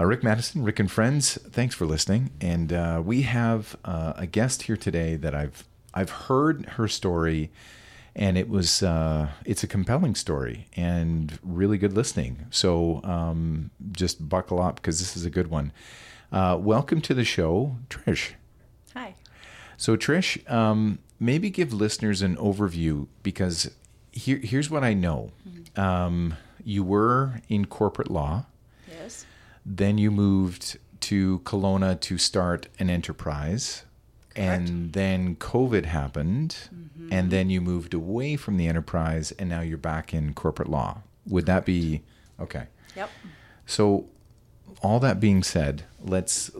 Uh, Rick Maddison, Rick and Friends, thanks for listening. And uh, we have uh, a guest here today that I've I've heard her story, and it was uh, it's a compelling story and really good listening. So um, just buckle up because this is a good one. Uh, welcome to the show, Trish. Hi. So Trish, um, maybe give listeners an overview because here, here's what I know. Um, you were in corporate law. Yes. Then you moved to Kelowna to start an enterprise. And then COVID happened. Mm-hmm. And then you moved away from the enterprise and now you're back in corporate law. Would that be okay? Yep. So all that being said, let's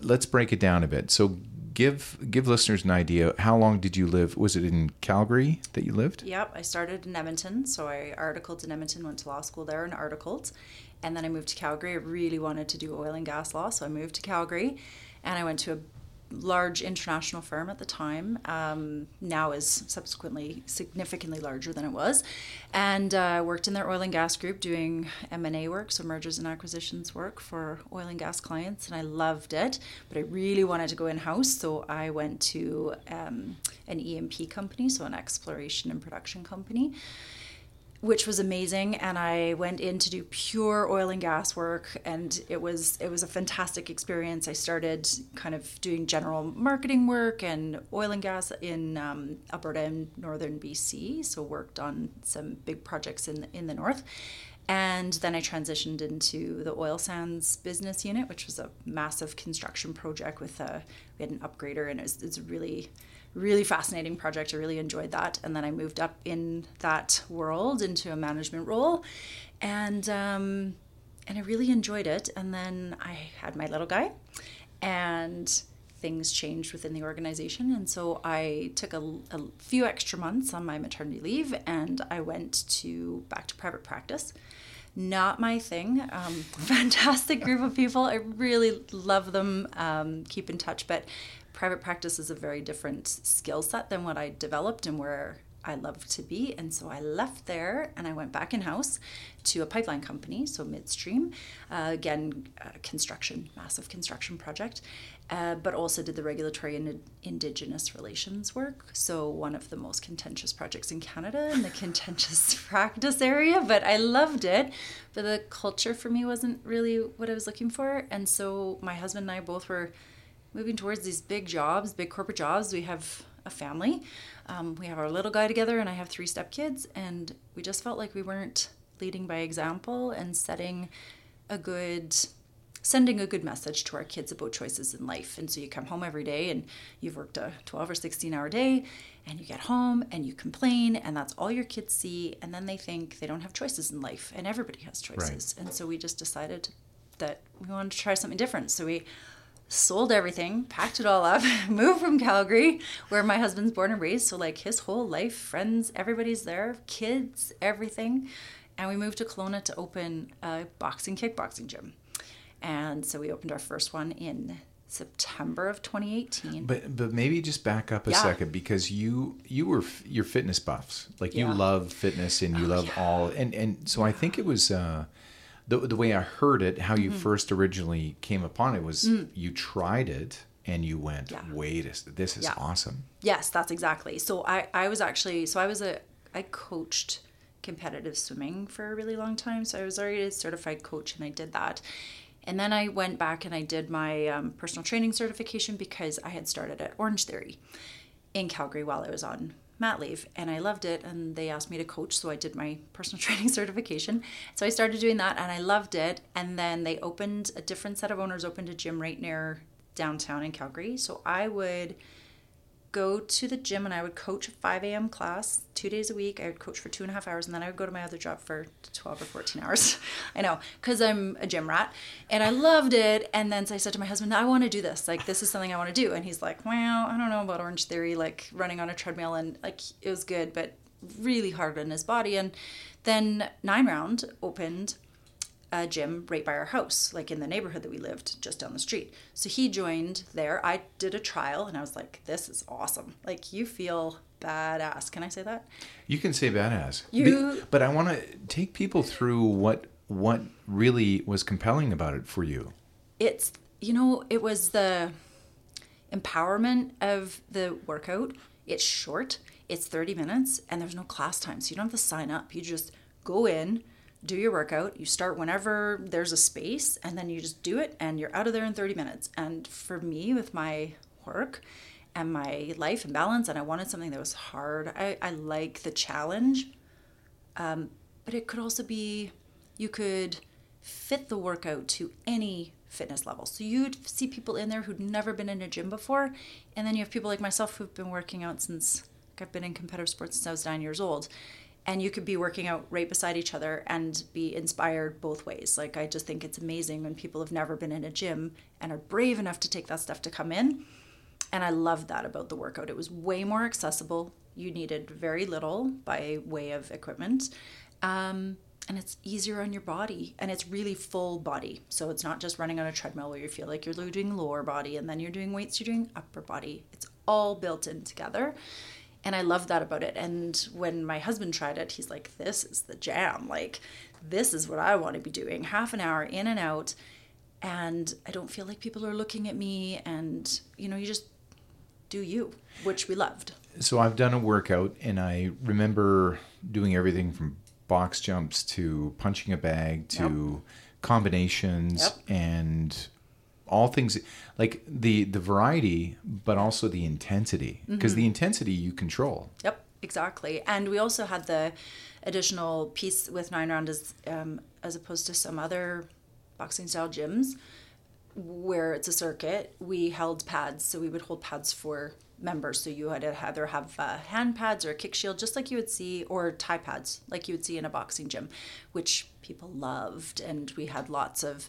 let's break it down a bit. So give give listeners an idea. How long did you live? Was it in Calgary that you lived? Yep. I started in Edmonton, so I articled in Edmonton, went to law school there and articled, and then I moved to Calgary. I really wanted to do oil and gas law, so I moved to Calgary, and I went to a large international firm at the time. Um, now is subsequently significantly larger than it was, and uh, worked in their oil and gas group doing M and A work, so mergers and acquisitions work for oil and gas clients, and I loved it. But I really wanted to go in house, so I went to um, an E&P company, so an exploration and production company which was amazing and i went in to do pure oil and gas work and it was it was a fantastic experience. I started kind of doing general marketing work and oil and gas in um, alberta and northern bc so worked on some big projects in the, in the north. And then I transitioned into the oil sands business unit, which was a massive construction project with a we had an upgrader, and it was, it's really really fascinating project. I really enjoyed that, and then I moved up in that world into a management role, and um, and I really enjoyed it. And then I had my little guy, and things changed within the organization, and so I took a, a few extra months on my maternity leave, and I went to back to private practice not my thing. Um, fantastic group of people. I really love them. Um, keep in touch, but private practice is a very different skill set than what I developed and where I love to be. And so I left there and I went back in house to a pipeline company, so midstream. Uh, again, uh, construction, massive construction project, uh, but also did the regulatory and indigenous relations work. So one of the most contentious projects in Canada in the contentious practice area. But I loved it. But the culture for me wasn't really what I was looking for. And so my husband and I both were moving towards these big jobs, big corporate jobs. We have a family. Um, we have our little guy together, and I have three stepkids, and we just felt like we weren't leading by example and setting a good sending a good message to our kids about choices in life and so you come home every day and you've worked a 12 or 16 hour day and you get home and you complain and that's all your kids see and then they think they don't have choices in life and everybody has choices right. and so we just decided that we wanted to try something different so we sold everything, packed it all up, moved from Calgary, where my husband's born and raised. So, like, his whole life, friends, everybody's there, kids, everything. And we moved to Kelowna to open a boxing kickboxing gym. And so we opened our first one in September of 2018. But but maybe just back up a yeah. second because you you were you're fitness buffs. Like you love fitness and you oh, love yeah. all and and so I think it was uh the, the way I heard it, how you mm-hmm. first originally came upon it was mm. you tried it and you went, yeah. wait, this is yeah. awesome. Yes, that's exactly. So I, I was actually, so I was a, I coached competitive swimming for a really long time. So I was already a certified coach and I did that. And then I went back and I did my um, personal training certification because I had started at Orangetheory in Calgary while I was on mat leave and I loved it and they asked me to coach so I did my personal training certification. So I started doing that and I loved it and then they opened a different set of owners opened a gym right near downtown in Calgary. So I would go to the gym and I would coach a 5 a.m. class two days a week. I would coach for two and a half hours and then I would go to my other job for 12 or 14 hours. I know, because I'm a gym rat and I loved it. And then so I said to my husband, I want to do this. Like, this is something I want to do. And he's like, well, I don't know about Orangetheory, like running on a treadmill. And like, it was good, but really hard on his body. And then Nine Round opened a gym right by our house, like in the neighborhood that we lived just down the street. So he joined there. I did a trial and I was like, this is awesome. Like, you feel badass. Can I say that? You can say badass. You, but I want to take people through what what really was compelling about it for you. it's you know it was the empowerment of the workout it's short it's 30 minutes and there's no class time so you don't have to sign up you just go in do your workout you start whenever there's a space and then you just do it and you're out of there in 30 minutes and for me with my work and my life and balance and i wanted something that was hard i, I like the challenge um, but it could also be you could fit the workout to any fitness level. So you'd see people in there who'd never been in a gym before, and then you have people like myself who've been working out since like I've been in competitive sports since I was nine years old. And you could be working out right beside each other and be inspired both ways. Like, I just think it's amazing when people have never been in a gym and are brave enough to take that stuff to come in. And I love that about the workout. It was way more accessible. You needed very little by way of equipment. Um, and it's easier on your body and it's really full body so it's not just running on a treadmill where you feel like you're doing lower body and then you're doing weights you're doing upper body it's all built in together and i love that about it. And when my husband tried it he's like this is the jam. Like this is what i want to be doing half an hour in and out. And i don't feel like people are looking at me. And you know you just do you which we loved. So i've done a workout and i remember doing everything from box jumps to punching a bag to yep. combinations yep. and all things like the the variety but also the intensity because mm-hmm. the intensity you control yep exactly and we also had the additional piece with nine round as um, as opposed to some other boxing style gyms where it's a circuit we held pads so we would hold pads for members. So you had to either have uh, hand pads or a kick shield, just like you would see, or Thai pads, like you would see in a boxing gym, which people loved. And we had lots of,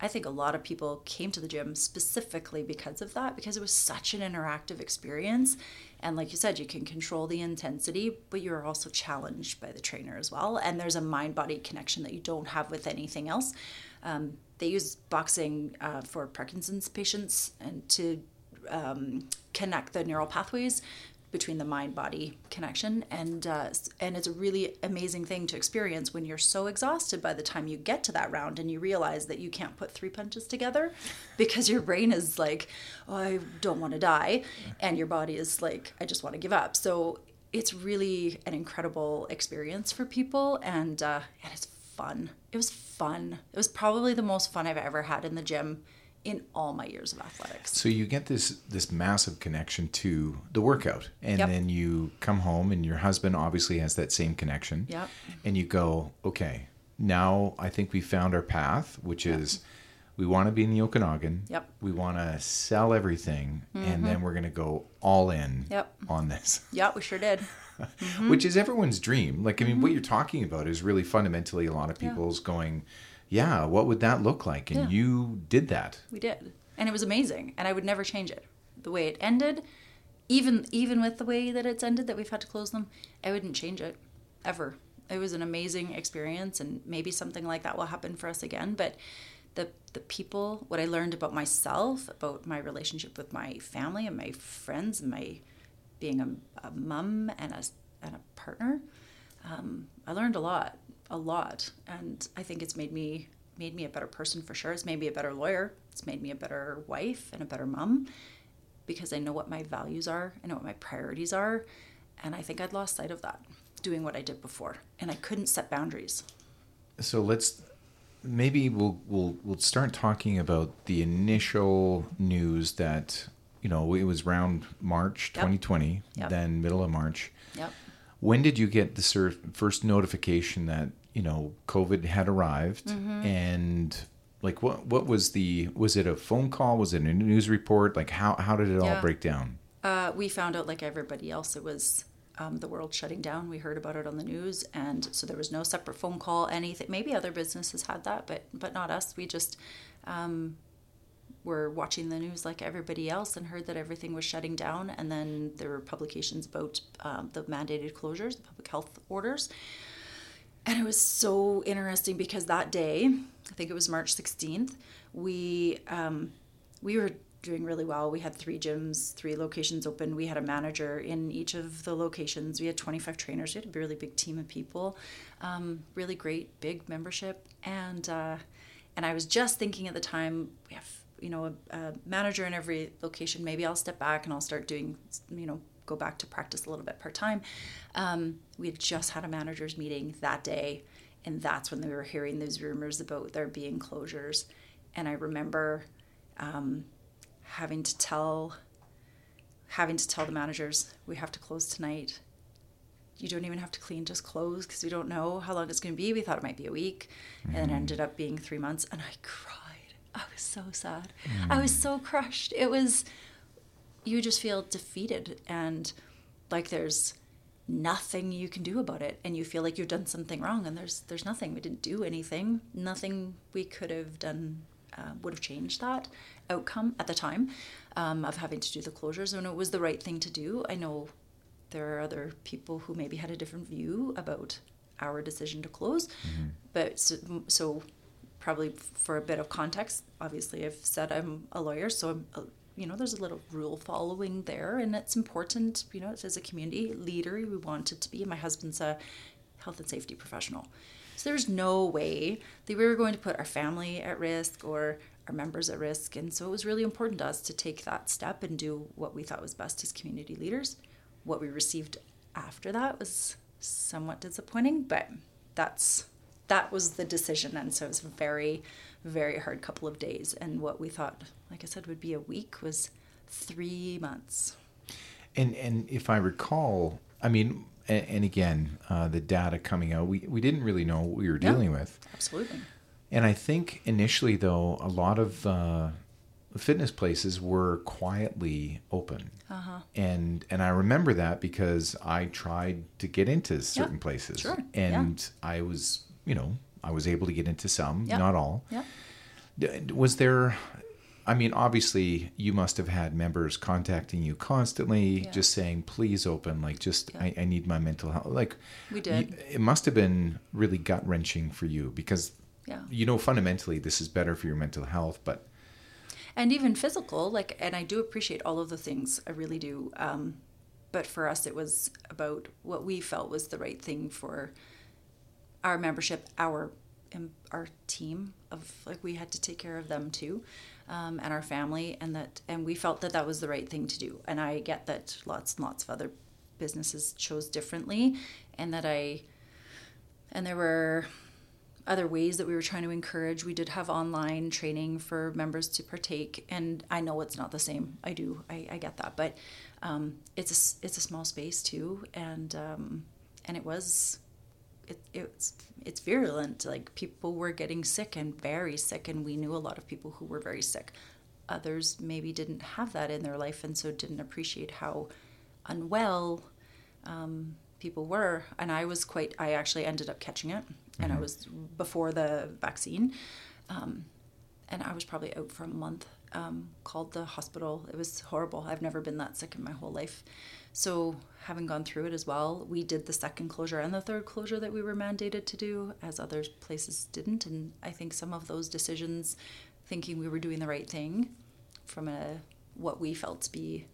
I think a lot of people came to the gym specifically because of that, because it was such an interactive experience. And like you said, you can control the intensity, but you're also challenged by the trainer as well. And there's a mind body connection that you don't have with anything else. Um, they use boxing uh, for Parkinson's patients and to um, connect the neural pathways between the mind body connection and uh, and it's a really amazing thing to experience when you're so exhausted by the time you get to that round and you realize that you can't put three punches together because your brain is like oh, I don't want to die and your body is like I just want to give up. So it's really an incredible experience for people and uh, and it's fun. It was fun. It was probably the most fun I've ever had in the gym in all my years of athletics. So you get this this massive connection to the workout, and yep. then you come home, and your husband obviously has that same connection. Yep. And you go, okay, now I think we found our path, which yep. is we want to be in the Okanagan. Yep. We want to sell everything, mm-hmm. and then we're going to go all in. Yep. On this. Yeah, we sure did. Mm-hmm. Which is everyone's dream. Like I mean, mm-hmm. what you're talking about is really fundamentally a lot of people's yeah. going yeah, what would that look like? And yeah. you did that. We did. And it was amazing. And I would never change it. The way it ended, even even with the way that it's ended that we've had to close them, I wouldn't change it ever. It was an amazing experience and maybe something like that will happen for us again, but the the people, what I learned about myself, about my relationship with my family and my friends and my being a, a mom and a and a partner, um, I learned a lot a lot. And i think it's made me made me a better person for sure. It's made me a better lawyer. It's made me a better wife and a better mom because i know what my values are. I know what my priorities are. And i think i'd lost sight of that doing what i did before. And i couldn't set boundaries. So let's maybe we'll we'll we'll start talking about the initial news that you know it was around march 2020 yep. Yep. then middle of march. Yep when did you get the first notification that you know COVID had arrived, mm-hmm. and like what what was the was it a phone call? Was it a news report? Like how how did it yeah. all break down? Uh, we found out like everybody else. It was um, the world shutting down. We heard about it on the news, and so there was no separate phone call. Anything. Maybe other businesses had that, but but not us. We just um, were watching the news like everybody else and heard that everything was shutting down. And then there were publications about um, the mandated closures, the public health orders. And it was so interesting because that day, I think it was March 16th, we um, we were doing really well. We had three gyms, three locations open. We had a manager in each of the locations. We had 25 trainers. We had a really big team of people. Um, really great, big membership. And uh, And I was just thinking at the time, we have, you know, a, a manager in every location. Maybe I'll step back and I'll start doing, you know, go back to practice a little bit part time. Um, we had just had a managers meeting that day, and that's when we were hearing those rumors about there being closures. And I remember um, having to tell having to tell the managers we have to close tonight you don't even have to clean, just close because we don't know how long it's going to be. We thought it might be a week, mm-hmm. and it ended up being three months. And I cried. I was so sad. Mm. I was so crushed. It was, you just feel defeated and like there's nothing you can do about it, and you feel like you've done something wrong. And there's there's nothing. We didn't do anything. Nothing we could have done uh, would have changed that outcome at the time um, of having to do the closures, and it was the right thing to do. I know there are other people who maybe had a different view about our decision to close. Mm-hmm. But so, so, probably for a bit of context, obviously I've said I'm a lawyer, so I'm, uh, you know, there's a little rule following there, and it's important. You know, as a community leader, we want it to be. My husband's a health and safety professional, so there's no way that we were going to put our family at risk or our members at risk, and so it was really important to us to take that step and do what we thought was best as community leaders what we received after that was somewhat disappointing, but that's that was the decision and so it was a very very hard couple of days and what we thought like i said would be a week was three months and and if i recall i mean and, and again uh, the data coming out we, we didn't really know what we were dealing with absolutely and i think initially though a lot of uh, fitness places were quietly open. Uh-huh. And and I remember that because I tried to get into certain yeah, places. Sure. And yeah. I was, you know, I was able to get into some, yeah. not all. Yeah. Was there I mean, obviously, you must have had members contacting you constantly, yeah. just saying, "Please open." Like, just. I, I, need my mental health. Like, we did. You, it must have been really gut wrenching for you because, yeah. you know, fundamentally, this is better for your mental health. But and even physical like and i do appreciate all of the things i really do um, but for us it was about what we felt was the right thing for our membership our our team of like we had to take care of them too um, and our family and that and we felt that that was the right thing to do and i get that lots and lots of other businesses chose differently and that i and there were other ways that we were trying to encourage. We did have online training for members to partake, and I know it's not the same. I do, I, I get that, but um, it's a it's a small space too, and um, and it was it, it's it's virulent. Like people were getting sick and very sick, and we knew a lot of people who were very sick. Others maybe didn't have that in their life, and so didn't appreciate how unwell um, people were. And I was quite. I actually ended up catching it and mm-hmm. I was before the vaccine. Um, and I was probably out for a month. Um, called the hospital. It was horrible. I've never been that sick in my whole life. So, having gone through it as well, we did the second closure and the third closure that we were mandated to do, as other places didn't. And I think some of those decisions, thinking we were doing the right thing from a what we felt to be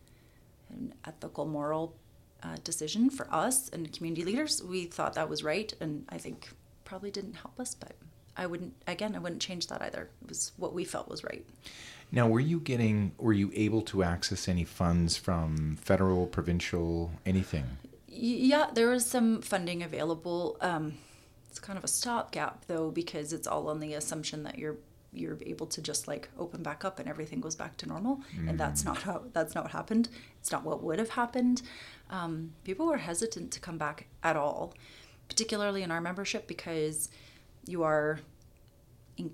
an ethical, moral uh, decision for us and community leaders, we thought that was right. And I think probably didn't help us, but I wouldn't again I wouldn't change that either. It was what we felt was right. Now, were you getting were you able to access any funds from federal, provincial, anything? Yeah, there was some funding available. Um, it's kind of a stopgap though because it's all on the assumption that you're you're able to just like open back up and everything goes back to normal mm. and that's not how that's not what happened it's not what would have happened um, people were hesitant to come back at all particularly in our membership because you are in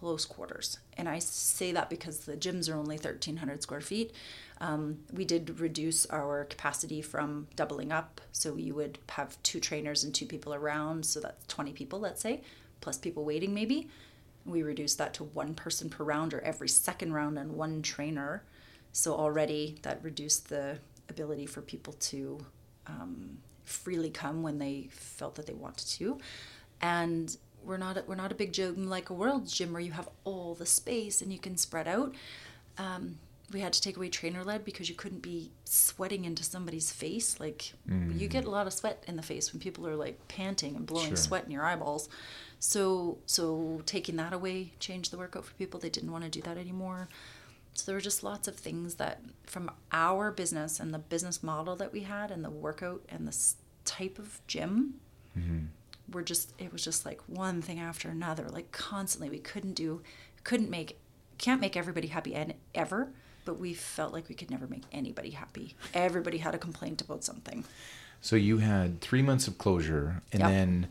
close quarters. And I say that because the gyms are only 1,300 square feet. Um, we did reduce our capacity from doubling up. So you would have two trainers and two people around. So that's 20 people, let's say, plus people waiting maybe. We reduced that to one person per round or every second round and one trainer. So already that reduced the ability for people to um, freely come when they felt that they wanted to. And we're not a, we're not a big gym like a world gym where you have all the space and you can spread out. Um, we had to take away trainer led because you couldn't be sweating into somebody's face. Like you get a lot of sweat in the face when people are like panting and blowing Sure. sweat in your eyeballs. So so taking that away changed the workout for people. They didn't want to do that anymore. So there were just lots of things that from our business and the business model that we had and the workout and the type of gym were just it was just like one thing after another like constantly we couldn't do couldn't make can't make everybody happy and ever but we felt like we could never make anybody happy everybody had a complaint about something So you had three months of closure, and Yep. then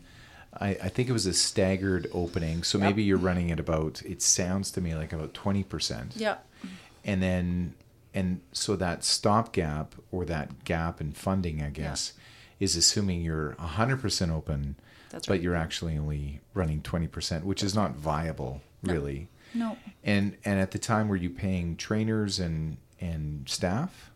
I, I think it was a staggered opening. So Yep. maybe you're running at about. It sounds to me like about twenty percent. yeah And then, and so that stopgap or that gap in funding, I guess, is assuming you're hundred percent open, That's but you're actually only running twenty percent, which is not viable, No. really. no And and at the time, were you paying trainers and and staff?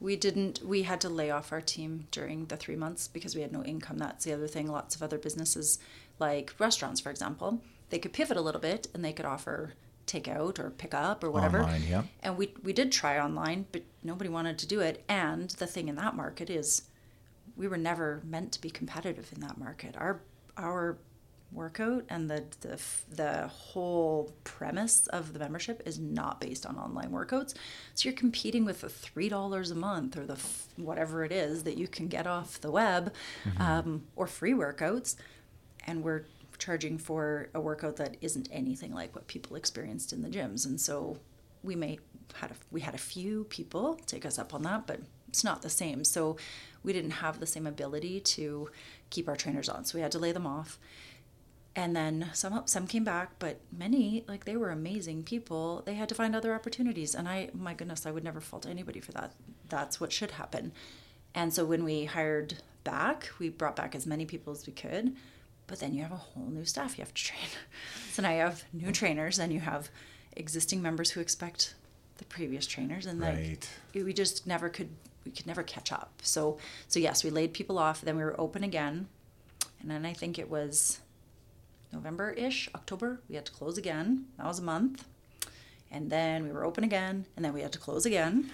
we didn't we had to lay off our team during the three months because we had no income that's the other thing lots of other businesses like restaurants for example they could pivot a little bit and they could offer takeout or pick up or whatever Online, yeah. and we we did try online but nobody wanted to do it and the thing in that market is we were never meant to be competitive in that market. Our our workout and the the, the whole premise of the membership is not based on online workouts. So you're competing with the three dollars a month or the f- whatever it is that you can get off the web um, or free workouts. And we're charging for a workout that isn't anything like what people experienced in the gyms. And so we may had a, we had a few people take us up on that but it's not the same. So we didn't have the same ability to keep our trainers on. So we had to lay them off. And then some some came back but many like they were amazing people. They had to find other opportunities. And i my goodness i would never fault anybody for that. That's what should happen. And so when we hired back we brought back as many people as we could. But then you have a whole new staff you have to train. So now you have new mm-hmm. trainers and you have existing members who expect the previous trainers. And like we just never could we could never catch up so so yes we laid people off then we were open again and then i think it was November-ish, October, we had to close again. That was a month. And then we were open again, and then we had to close again.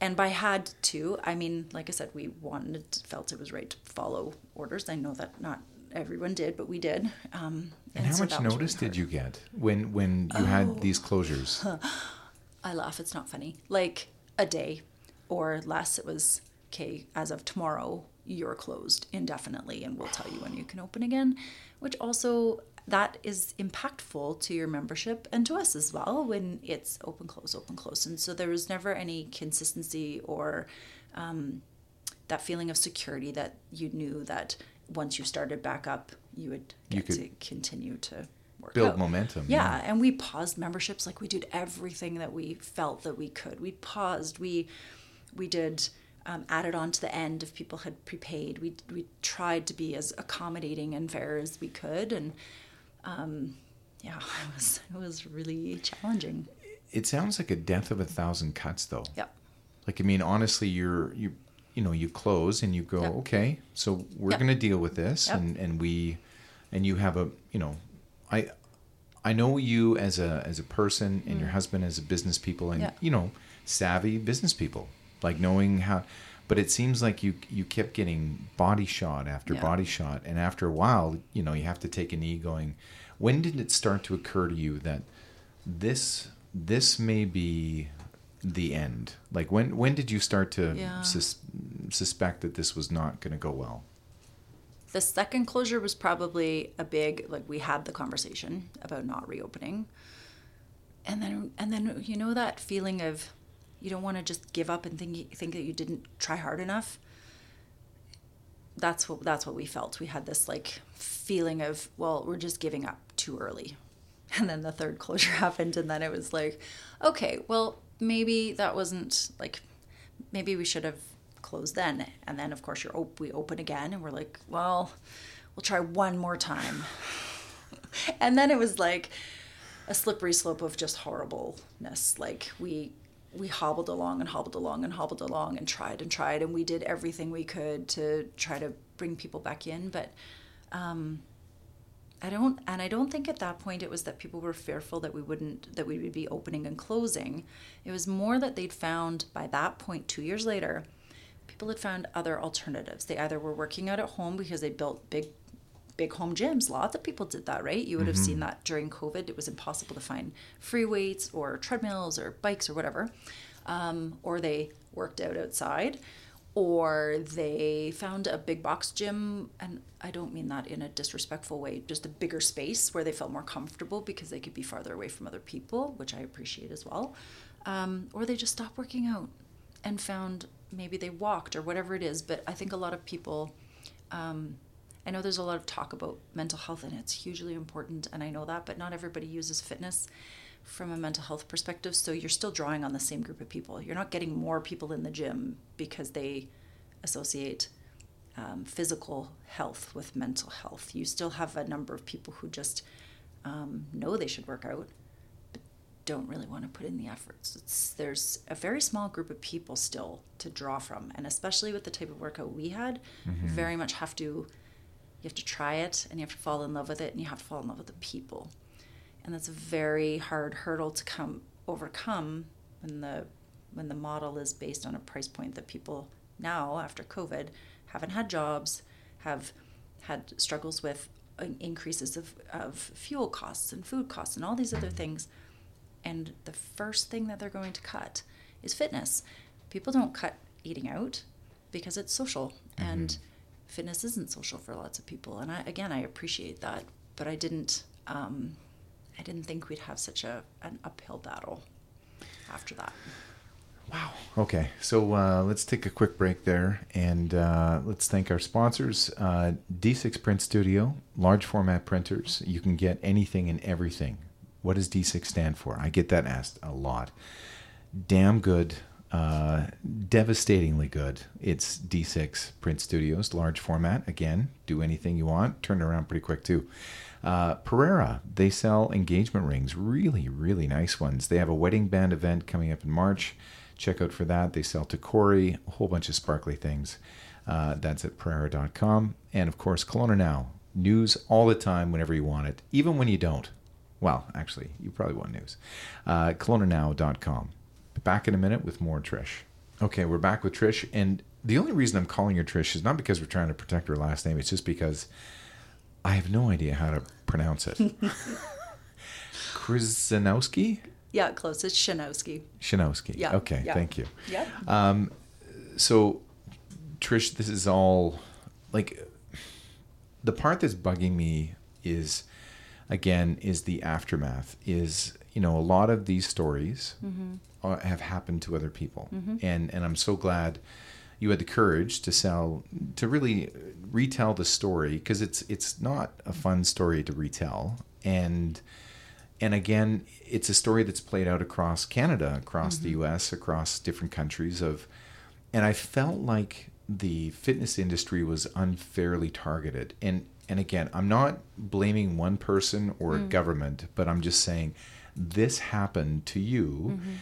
And by had to, I mean, like I said, we wanted, felt it was right to follow orders. I know that not everyone did, but we did. Um, And, how so much notice really did you get when when you Oh. had these closures? I laugh. It's not funny. Like a day or less. It was okay. As of tomorrow, you're closed indefinitely, and we'll tell you when you can open again. Which also that is impactful to your membership and to us as well when it's open close open close and so there was never any consistency or um, that feeling of security that you knew that once you started back up you would You get could to continue to work build out. momentum, yeah yeah. and we paused memberships like we did everything that we felt that we could we paused we we did um, added on to the end if people had prepaid we we tried to be as accommodating and fair as we could and um, yeah it was it was really challenging It sounds like a death of a thousand cuts, though. yep Like I mean, honestly, you're you you know you close and you go, Yep. okay, so we're Yep. going to deal with this, Yep. and and we, and you have a you know, I. I know you as a as a person and your husband as a business people and. You know savvy business people like knowing how but it seems like you you kept getting body shot after Yeah. body shot. And after a while you know you have to take a knee going. When did it start to occur to you that this this may be the end? Like when when did you start to Yeah. sus- suspect that this was not going to go well? The second closure was probably a big like we had the conversation about not reopening. And then and then you know that feeling of you don't want to just give up and think think that you didn't try hard enough. That's what that's what we felt. We had this like feeling of well we're just giving up too early. And then the third closure happened and then it was like okay well maybe that wasn't like maybe we should have closed then. And then of course you're op- we open again and we're like well we'll try one more time. And then it was like a slippery slope of just horribleness. Like we we hobbled along and hobbled along and hobbled along and tried and tried and we did everything we could to try to bring people back in but um I don't, and I don't think at that point it was that people were fearful that we wouldn't, that we would be opening and closing. It was more that they'd found by that point, two years later, people had found other alternatives. They either were working out at home because they built big, big home gyms. Lots of people did that, right? You would have seen that during COVID. It was impossible to find free weights or treadmills or bikes or whatever. Um, or they worked out outside or they found a big box gym and i don't mean that in a disrespectful way just a bigger space where they felt more comfortable because they could be farther away from other people which i appreciate as well um, or they just stopped working out and found maybe they walked or whatever it is but i think a lot of people um, i know there's a lot of talk about mental health and it's hugely important and i know that but not everybody uses fitness from a mental health perspective. So you're still drawing on the same group of people. You're not getting more people in the gym because they associate um, physical health with mental health. You still have a number of people who just um, know they should work out, but don't really want to put in the efforts. It's, there's a very small group of people still to draw from, and especially with the type of workout we had, mm-hmm. very much have to you have to try it and you have to fall in love with it and you have to fall in love with the people. And that's a very hard hurdle to come overcome when the when the model is based on a price point that people now after covid haven't had jobs have had struggles with increases of, of fuel costs and food costs and all these other things. And the first thing that they're going to cut is fitness. People don't cut eating out because it's social. Mm-hmm. and fitness isn't social for lots of people and I, again i appreciate that but i didn't um, I didn't think we'd have such a an uphill battle after that. Wow. Okay. So uh, let's take a quick break there and uh, let's thank our sponsors uh, D6 Print Studio, large format printers. You can get anything and everything. What does D6 stand for? I get that asked a lot. Damn good, uh, devastatingly good. It's D6 Print Studios, large format. Again, do anything you want, turn it around pretty quick too. Uh, Pereira, they sell engagement rings, really, really nice ones. They have a wedding band event coming up in March. Check out for that. They sell Tacori, a whole bunch of sparkly things. Uh, that's at Pereira.com. And of course, Kelowna Now. News all the time whenever you want it, even when you don't. Well, actually, you probably want news. Uh. Back in a minute with more Trish. Okay, we're back with Trish. And the only reason I'm calling her Trish is not because we're trying to protect her last name, it's just because I have no idea how to pronounce it. Krzyzanowski? Yeah, close. It's Shanowski. Shanowski. Yeah. Okay, yeah. thank you. Yeah. Um, so, Trish, this is all like the part that's bugging me is again is the aftermath is you know a lot of these stories mm-hmm. are, have happened to other people mm-hmm. and and i'm so glad you had the courage to sell to really retell the story because it's it's not a fun story to retell and and again it's a story that's played out across Canada across mm-hmm. the US across different countries of and I felt like the fitness industry was unfairly targeted and and again I'm not blaming one person or mm. a government but I'm just saying this happened to you mm-hmm.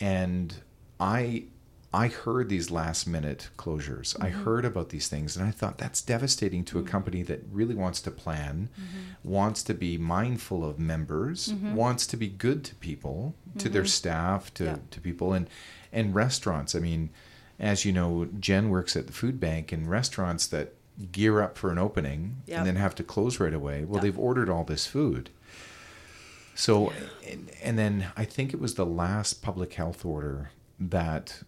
and I I heard these last minute closures. Mm-hmm. I heard about these things and I thought that's devastating to mm-hmm. a company that really wants to plan, mm-hmm. wants to be mindful of members, mm-hmm. wants to be good to people, to their mm-hmm. staff, to, yeah. to people and and restaurants. I mean, as you know, Jen works at the food bank and restaurants that gear up for an opening yep. and then have to close right away. Well, yep. they've ordered all this food. So, and, and then I think it was the last public health order that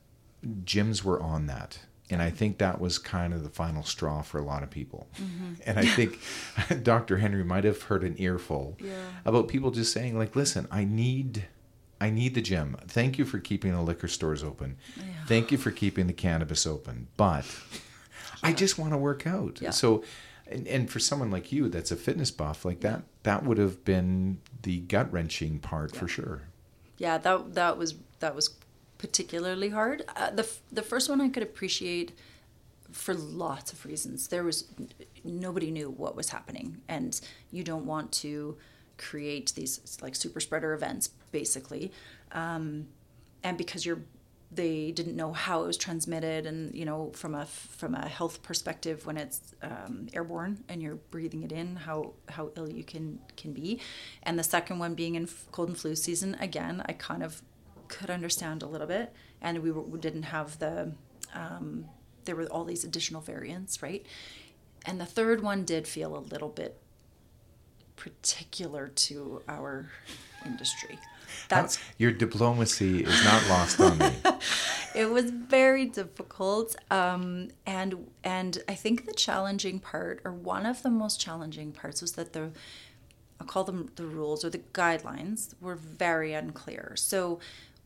gyms were on that. And I think that was kind of the final straw for a lot of people. Mm-hmm. And I think Dr. Henry might have heard an earful yeah. about people just saying, like, listen, I need I need the gym. Thank you for keeping the liquor stores open. Yeah. Thank you for keeping the cannabis open. But yeah. I just want to work out. Yeah. So and, and, for someone like you that's a fitness buff, like that that would have been the gut wrenching part for sure. Yeah, that that was that was particularly hard. Uh, the the first one I could appreciate for lots of reasons. There was nobody knew what was happening, and you don't want to create these like super spreader events, basically. Um, and because you're they didn't know how it was transmitted and you know from a from a health perspective when it's um, airborne and you're breathing it in how how ill you can can be. And the second one being in cold and flu season again i kind of could understand a little bit. And we, were, we didn't have the um, there were all these additional variants right? And the third one did feel a little bit particular to our industry that's your diplomacy is not lost on me. it was very difficult, um, and and I think the challenging part, or one of the most challenging parts, was that the I'll call them the rules or the guidelines were very unclear. So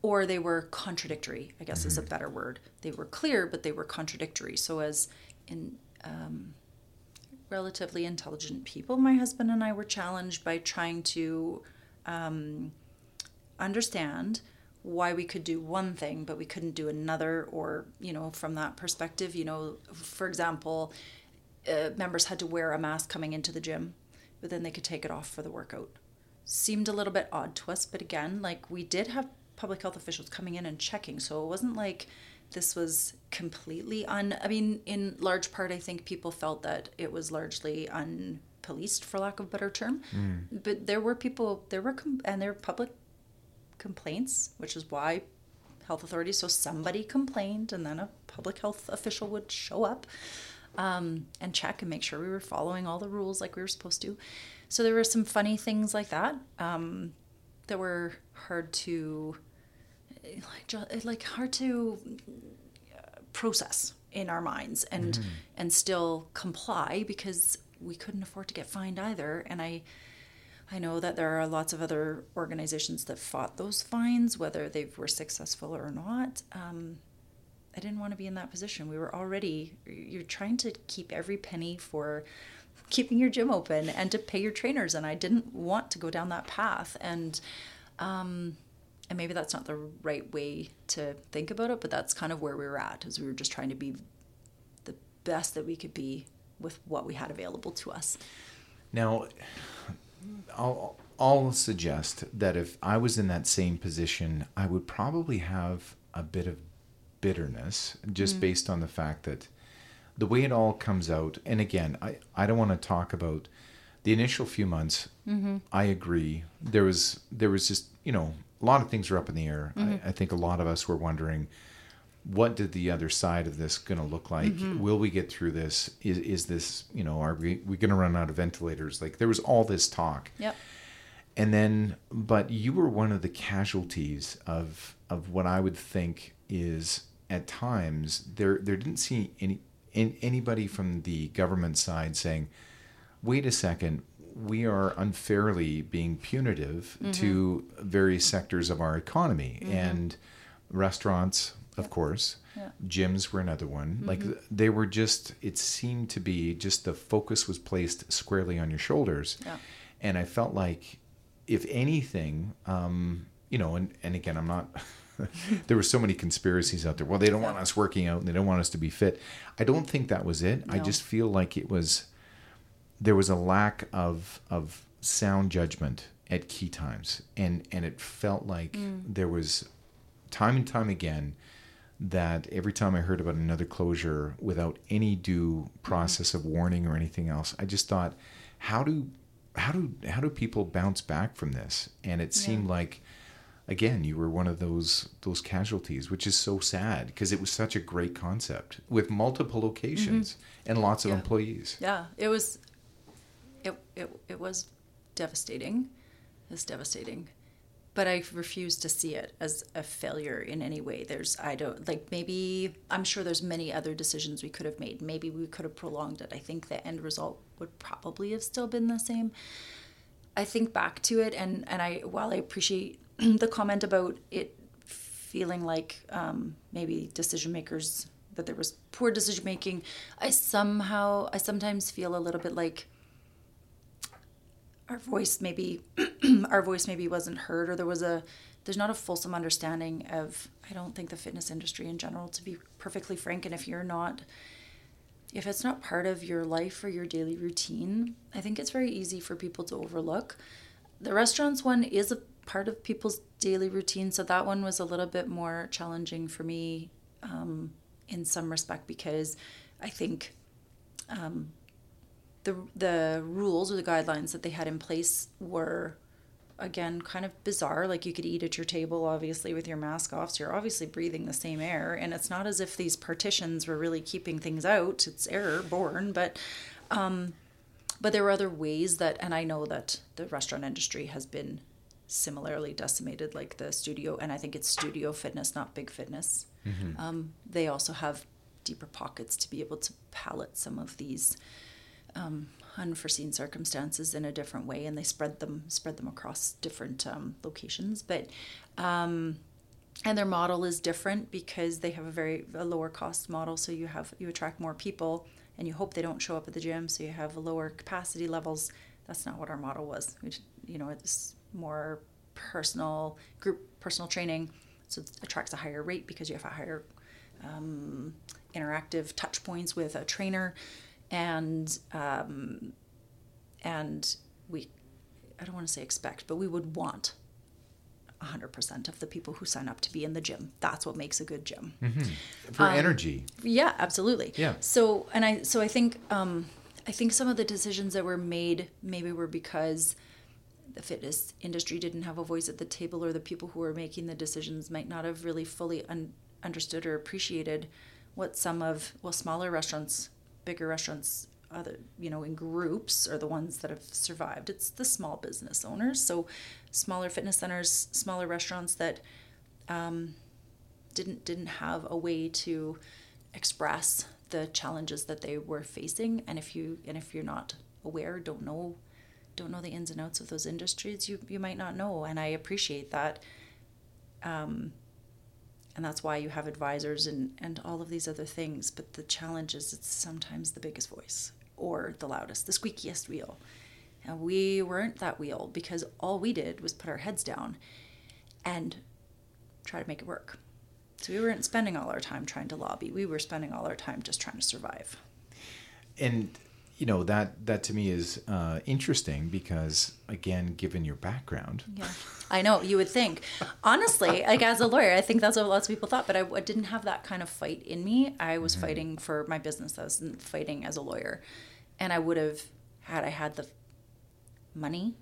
or they were contradictory i guess mm-hmm. is a mm-hmm. better word they were clear but they were contradictory so as in um, relatively intelligent people my husband and i were challenged by trying to um, understand why we could do one thing but we couldn't do another or you know from that perspective you know for example uh, members had to wear a mask coming into the gym but then they could take it off for the workout seemed a little bit odd to us but again like we did have public health officials coming in and checking so it wasn't like this was completely un i mean in large part i think people felt that it was largely unpoliced for lack of a better term mm. but there were people there were com- and there were public complaints, which is why health authorities, so somebody complained and then a public health official would show up um, and check and make sure we were following all the rules like we were supposed to. So there were some funny things like that um, that were hard to like, like hard to uh, process in our minds and mm-hmm. and still comply because we couldn't afford to get fined either and I I know that there are lots of other organizations that fought those fines, whether they were successful or not. Um, I didn't want to be in that position. We were already, you're trying to keep every penny for keeping your gym open and to pay your trainers. And I didn't want to go down that path. And, um, and maybe that's not the right way to think about it, but that's kind of where we were at, is we were just trying to be the best that we could be with what we had available to us. Now, I'll, I'll suggest that if I was in that same position, I would probably have a bit of bitterness just mm. based on the fact that the way it all comes out. And again, I, I don't want to talk about the initial few months. Mm-hmm. I agree. There was there was just you know a lot of things were up in the air. Mm-hmm. I, I think a lot of us were wondering what did the other side of this going to look like? Mm-hmm. Will we get through this? Is is this you know are we we going to run out of ventilators? Like there was all this talk. Yep. And then, but you were one of the casualties of of what I would think is at times there there didn't see any in, anybody from the government side saying, wait a second, we are unfairly being punitive mm-hmm. to various sectors of our economy mm-hmm. and restaurants of course. Yeah. Gyms were another one. Mm-hmm. Like they were just, it seemed to be just the focus was placed squarely on your shoulders. Yeah. And I felt like, if anything, um, you know, and, and again, I'm not, there were so many conspiracies out there. Well, they don't want us working out and they don't want us to be fit. I don't think that was it. No. I just feel like it was, there was a lack of, of sound judgment at key times. And, and it felt like mm. there was time and time again, that every time I heard about another closure without any due process of warning or anything else, I just thought, how do how do how do people bounce back from this? And it seemed yeah. like again you were one of those those casualties which is so sad because it was such a great concept with multiple locations mm-hmm. and lots of yeah. employees yeah it was it, it it was devastating it's devastating but I refuse to see it as a failure in any way. There's, I don't, like maybe, I'm sure there's many other decisions we could have made. Maybe we could have prolonged it. I think the end result would probably have still been the same. I think back to it, and, and I, while I appreciate the comment about it feeling like um, maybe decision makers, that there was poor decision making, I somehow, I sometimes feel a little bit like, our voice maybe our voice maybe wasn't heard or there was a there's not a fulsome understanding of I don't think the fitness industry in general to be perfectly frank and if you're not if it's not part of your life or your daily routine, I think it's very easy for people to overlook. The restaurants one is a part of people's daily routine. So that one was a little bit more challenging for me um, in some respect because I think um, the the rules or the guidelines that they had in place were again kind of bizarre. Like you could eat at your table obviously with your mask off so you're obviously breathing the same air and it's not as if these partitions were really keeping things out. It's airborne but um but there were other ways that and i know that the restaurant industry has been similarly decimated like the studio and i think it's studio fitness not big fitness. Mm-hmm. um, they also have deeper pockets to be able to pallet some of these um, unforeseen circumstances in a different way, and they spread them spread them across different um, locations. But um, and their model is different because they have a very a lower cost model, so you have you attract more people, and you hope they don't show up at the gym, so you have lower capacity levels. That's not what our model was. We, you know, it's more personal group personal training, so it attracts a higher rate because you have a higher um, interactive touch points with a trainer and um, and we I don't want to say expect, but we would want 100% of the people who sign up to be in the gym. That's what makes a good gym. Mm-hmm. For um, energy. Yeah, absolutely. Yeah. So, and I, so I think, um, I think some of the decisions that were made maybe were because the fitness industry didn't have a voice at the table or the people who were making the decisions might not have really fully un- understood or appreciated what some of, well, smaller restaurants bigger restaurants other you know in groups are the ones that have survived. It's the small business owners. So smaller fitness centers smaller restaurants that um, didn't didn't have a way to express the challenges that they were facing. And if you and if you're not aware don't know don't know the ins and outs of those industries you you might not know. And i appreciate that um, and that's why you have advisors and, and all of these other things but the challenge is it's sometimes the biggest voice or the loudest the squeakiest wheel. And we weren't that wheel because all we did was put our heads down and try to make it work. So we weren't spending all our time trying to lobby. We were spending all our time just trying to survive. And you know that that to me is uh, interesting because again given your background. Yeah. I know you would think. Honestly like as a lawyer i think that's what lots of people thought but i, I didn't have that kind of fight in me. I was mm-hmm. fighting for my business. I was fighting as a lawyer. And i would have had i had the money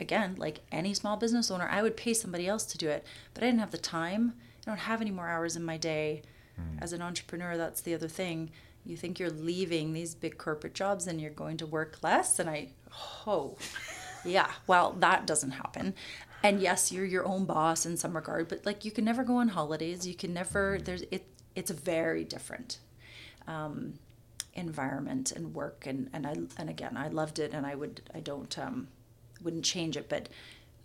again like any small business owner i would pay somebody else to do it. But i didn't have the time. I don't have any more hours in my day mm. as an entrepreneur. That's the other thing you think you're leaving these big corporate jobs and you're going to work less? And i oh yeah well that doesn't happen. And yes you're your own boss in some regard but like you can never go on holidays. You can never there's it it's a very different um, environment and work. And and I and again I loved it and I would I don't um wouldn't change it but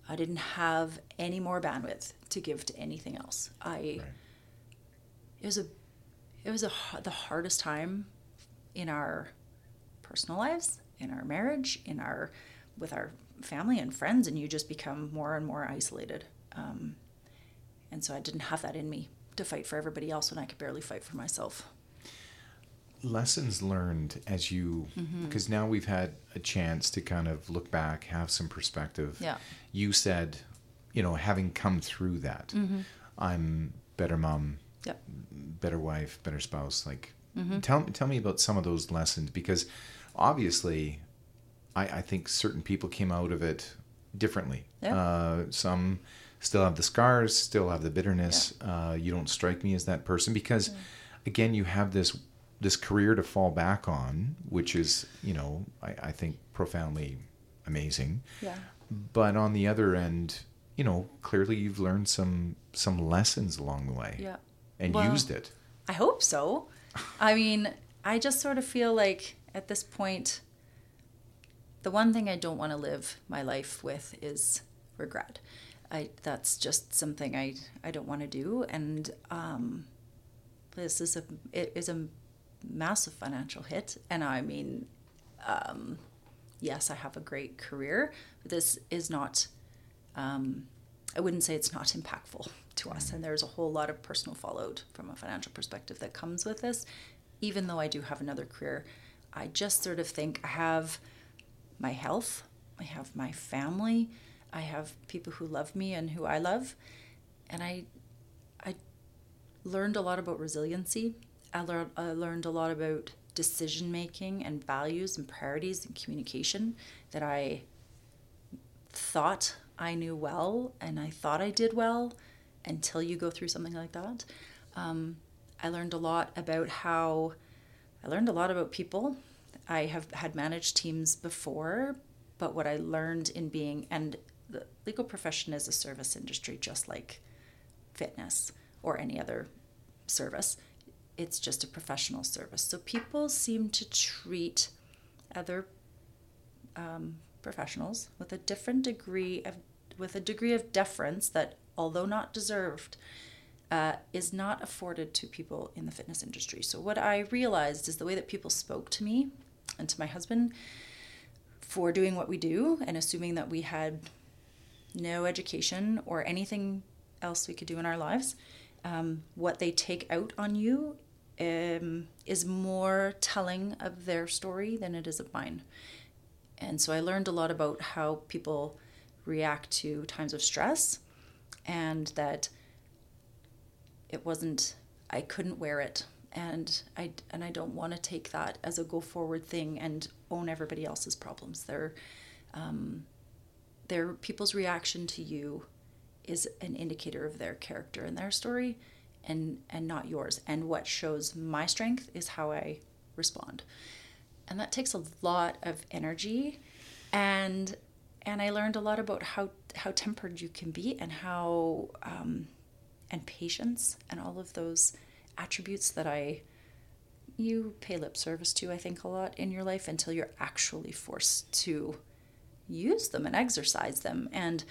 I didn't have any more bandwidth to give to anything else. I right. it was a it was a, the hardest time in our personal lives, in our marriage, in our with our family and friends, and you just become more and more isolated. Um, and so I didn't have that in me to fight for everybody else when I could barely fight for myself. Lessons learned as you, because mm-hmm. now we've had a chance to kind of look back, have some perspective. Yeah. You said, you know, having come through that, mm-hmm. I'm better mom, yep. better wife, better spouse. Like, mm-hmm. tell tell me about some of those lessons because obviously, I, I think certain people came out of it differently. Yep. Uh, some still have the scars, still have the bitterness. Yep. Uh, you don't strike me as that person because, again, you have this this career to fall back on, which is you know I, I think profoundly amazing. Yeah. But on the other end, you know, clearly you've learned some some lessons along the way. Yeah and well, used it. I hope so. I mean, I just sort of feel like at this point, the one thing I don't want to live my life with is regret. I that's just something I I don't want to do, and um, this is a it is a massive financial hit, and I mean, um, yes, I have a great career, but this is not. Um, I wouldn't say it's not impactful to us. And there's a whole lot of personal fallout from a financial perspective that comes with this. Even though I do have another career, I just sort of think I have my health, I have my family, I have people who love me and who I love. And I I learned a lot about resiliency. I learned I learned a lot about decision making and values and priorities and communication that I thought I knew well and I thought I did well until you go through something like that. Um, I learned a lot about how I learned a lot about people. I have had managed teams before, but what I learned in being and the legal profession is a service industry just like fitness or any other service. It's just a professional service. So people seem to treat other um, professionals with a different degree of with a degree of deference that although not deserved uh, is not afforded to people in the fitness industry. So what i realized is the way that people spoke to me and to my husband for doing what we do and assuming that we had no education or anything else we could do in our lives um, what they take out on you um, is more telling of their story than it is of mine. And so I learned a lot about how people react to times of stress and that it wasn't I couldn't wear it and I and I don't want to take that as a go forward thing and own everybody else's problems. Their um, their people's reaction to you is an indicator of their character and their story and and not yours. And what shows my strength is how I respond and that takes a lot of energy and and I learned a lot about how how tempered you can be and how um, and patience and all of those attributes that I you pay lip service to I think a lot in your life until you're actually forced to use them and exercise them. And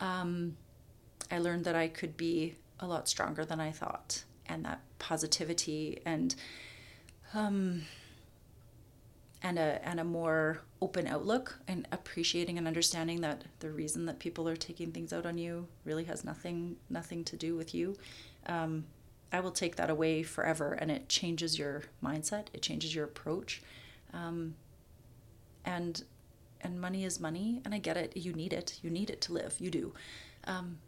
um, I learned that I could be a lot stronger than I thought. And that positivity and um, and a and a more open outlook and appreciating and understanding that the reason that people are taking things out on you really has nothing nothing to do with you um, i will take that away forever and it changes your mindset it changes your approach um, and and money is money and i get it you need it you need it to live you do um,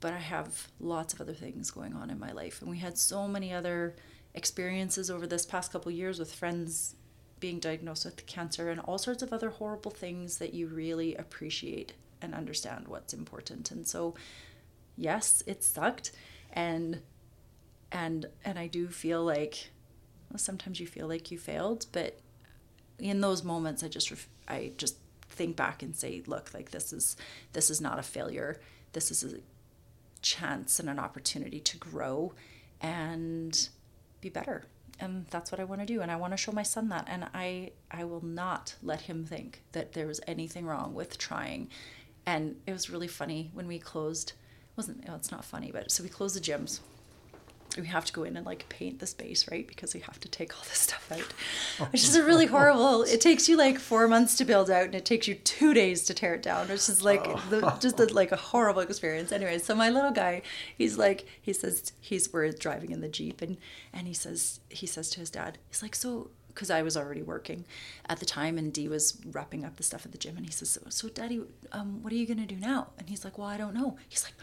but i have lots of other things going on in my life and we had so many other experiences over this past couple years with friends being diagnosed with cancer and all sorts of other horrible things that you really appreciate and understand what's important. And so, yes, it sucked, and and and I do feel like well, sometimes you feel like you failed, but in those moments, I just I just think back and say, look, like this is this is not a failure. This is a chance and an opportunity to grow and be better and that's what I want to do and I want to show my son that and I I will not let him think that there was anything wrong with trying. And it was really funny when we closed wasn't it's not funny but so we closed the gyms we have to go in and like paint the space, right? Because we have to take all this stuff out, which is really horrible. It takes you like four months to build out, and it takes you two days to tear it down, which is like the, just a, like a horrible experience. Anyway, so my little guy, he's like, he says he's we're driving in the jeep, and and he says he says to his dad, he's like, so because I was already working at the time, and Dee was wrapping up the stuff at the gym, and he says, so, so Daddy, um, what are you gonna do now? And he's like, well, I don't know. He's like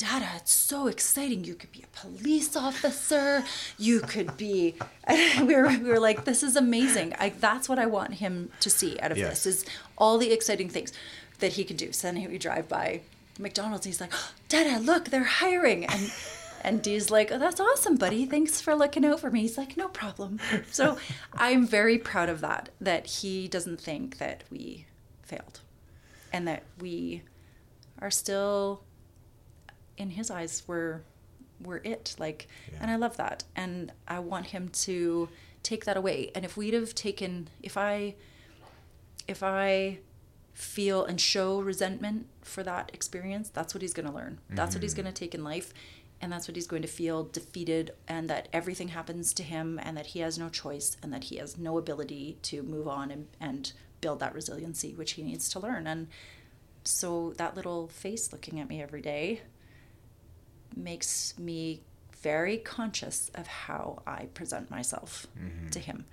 Dada, it's so exciting. You could be a police officer. You could be. we were, we were like, this is amazing. I, that's what I want him to see out of yes. this is all the exciting things that he can do. So then we drive by McDonald's. he's like, oh, Dada, look, they're hiring. And and Dee's like, oh, that's awesome, buddy. Thanks for looking out for me. He's like, no problem. So I'm very proud of that. That he doesn't think that we failed, and that we are still in his eyes were were it like yeah. and i love that and i want him to take that away and if we'd have taken if i if i feel and show resentment for that experience that's what he's going to learn that's mm-hmm. what he's mm-hmm. going to take in life and that's what he's going to feel defeated and that everything happens to him and that he has no choice and that he has no ability to move on and, and build that resiliency which he needs to learn and so that little face looking at me every day makes me very conscious of how I present myself mm-hmm. to him.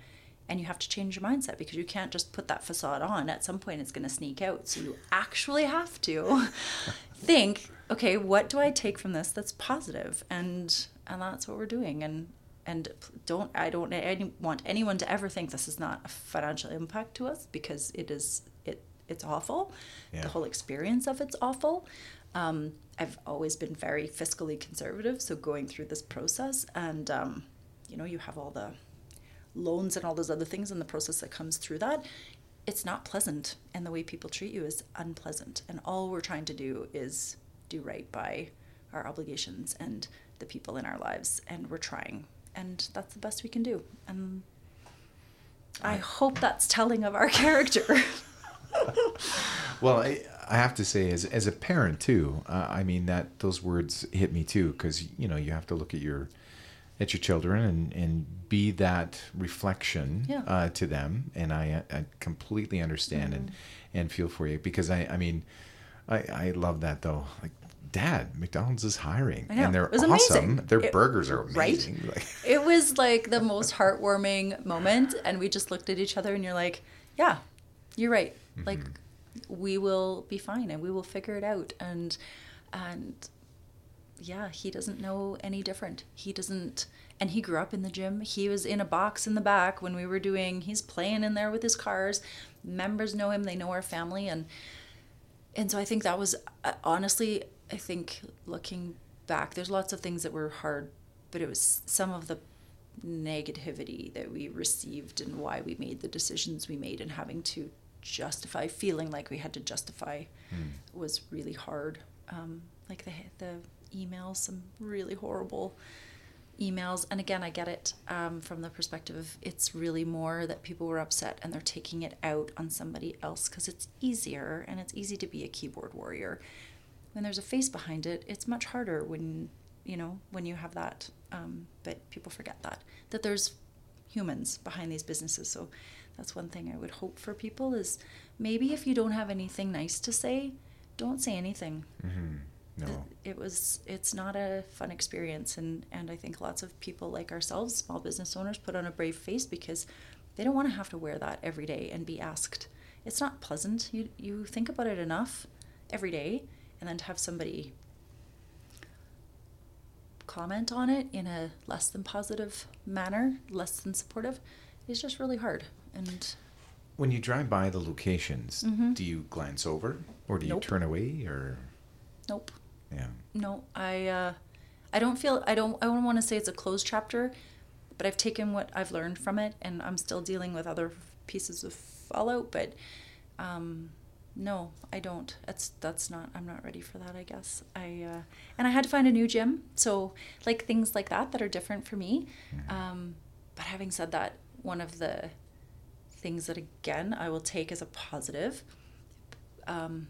and you have to change your mindset because you can't just put that facade on at some point it's going to sneak out so you actually have to think okay what do i take from this that's positive? and and that's what we're doing and and don't i don't I want anyone to ever think this is not a financial impact to us because it is it it's awful Yeah. the whole experience of it's awful um, i've always been very fiscally conservative so going through this process and um, you know you have all the loans and all those other things and the process that comes through that it's not pleasant. And the way people treat you is unpleasant. And all we're trying to do is do right by our obligations and the people in our lives. And we're trying. And that's the best we can do. And i hope that's telling of our character. Well, I, I have to say, as as a parent too, uh, I mean that those words hit me too, because you know you have to look at your at your children and and be that reflection Yeah. uh, to them, and I, I completely understand and and feel for you because I I mean I I love that though like. Dad, McDonald's is hiring, and they're awesome. amazing. Their It- burgers are right? amazing. Like, it was like the most heartwarming moment and we just looked at each other and you're like yeah you're right like we will be fine and we will figure it out. And and yeah he doesn't know any different. He doesn't and he grew up in the gym. He was in a box in the back when we were doing he's playing in there with his cars. Members know him they know our family. And and so I think that was uh, honestly, I think looking back, there's lots of things that were hard, but it was some of the negativity that we received and why we made the decisions we made and having to justify, feeling like we had to justify was really hard. Um, like the, the emails, some really horrible emails. And again i get it um, from the perspective of it's really more that people were upset and they're taking it out on somebody else because it's easier and it's easy to be a keyboard warrior. When there's a face behind it it's much harder when you know when you have that um, but people forget that that there's humans behind these businesses. So that's one thing i would hope for people is maybe if you don't have anything nice to say don't say anything. Mm-hmm. No, it was it's not a fun experience and and i think lots of people like ourselves small business owners put on a brave face because they don't want to have to wear that every day and be asked. It's not pleasant. You you think about it enough every day and then to have somebody comment on it in a less than positive manner less than supportive is just really hard and when you drive by the locations, do you glance over or do you Mm-hmm. Turn away or nope yeah? No, I uh, I don't feel I don't I don't want to say it's a closed chapter, but I've taken what I've learned from it, and I'm still dealing with other pieces of fallout. But um, no, I don't. That's that's not. I'm not ready for that. I guess I uh, and I had to find a new gym. So like things like that that are different for me. Um, but having said that, one of the things that again I will take as a positive. Um,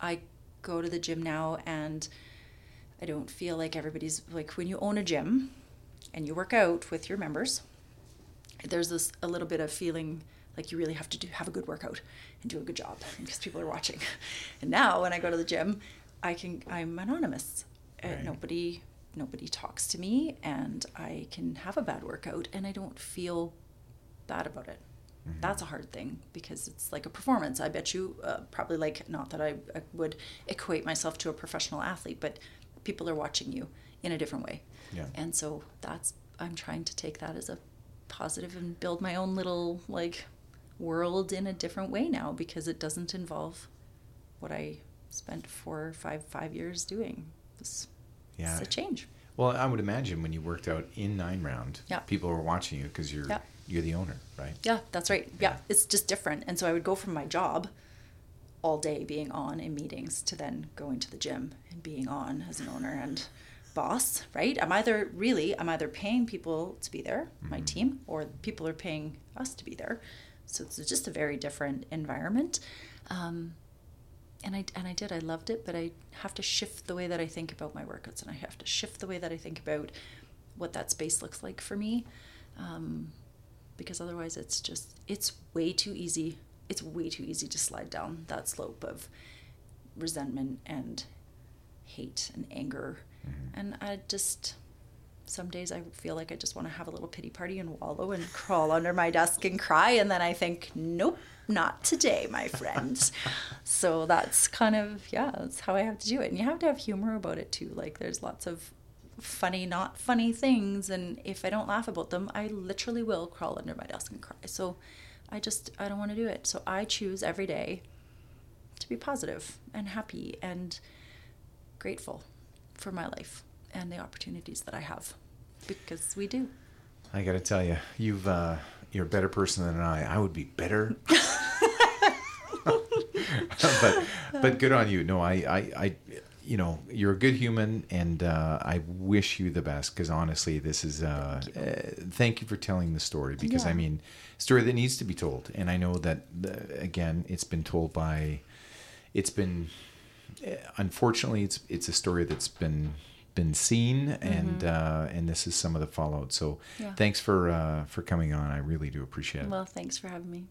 I go to the gym now and I don't feel like everybody's like when you own a gym and you work out with your members, there's this a little bit of feeling like you really have to do have a good workout and do a good job because people are watching. And now when I go to the gym, I can I'm anonymous. Uh, nobody nobody talks to me and I can have a bad workout and I don't feel bad about it. That's a hard thing because it's like a performance. I bet you, uh, probably like, not that I, I would equate myself to a professional athlete, but people are watching you in a different way. Yeah. And so that's, I'm trying to take that as a positive and build my own little like world in a different way now because it doesn't involve what I spent four or five, five years doing. It's, Yeah. it's a change. Well, I would imagine when you worked out in 9Round, Yeah. people were watching you because you're Yeah. You're the owner, right? Yeah, that's right. Yeah, it's just different. And so I would go from my job all day being on in meetings to then going to the gym and being on as an owner and boss, right? I'm either really, I'm either paying people to be there, my team, or people are paying us to be there. So it's just a very different environment. Um, and I, and I did, I loved it, but I have to shift the way that I think about my workouts and I have to shift the way that I think about what that space looks like for me. Um, because otherwise it's just it's way too easy it's way too easy to slide down that slope of resentment and hate and anger mm-hmm. and i just some days I feel like I just want to have a little pity party and wallow and crawl under my desk and cry. And then I think, nope, not today, my friends so that's kind of, yeah, that's how I have to do it. And you have to have humor about it too. Like there's lots of funny, not funny things. And if I don't laugh about them, I literally will crawl under my desk and cry. So I just, I don't want to do it. So I choose every day to be positive and happy and grateful for my life and the opportunities that I have because we do. I got to tell you, you've uh, you're a better person than I. I would be better. but but good on you. No, I I, I you know you're a good human, and uh, I wish you the best. Because honestly, this is uh, thank, you. Uh, thank you for telling the story. Because yeah. I mean, story that needs to be told, and I know that the, again, it's been told by, it's been, uh, unfortunately, it's it's a story that's been been seen and mm-hmm. uh, and this is some of the fallout so yeah. thanks for uh, for coming on i really do appreciate it well thanks for having me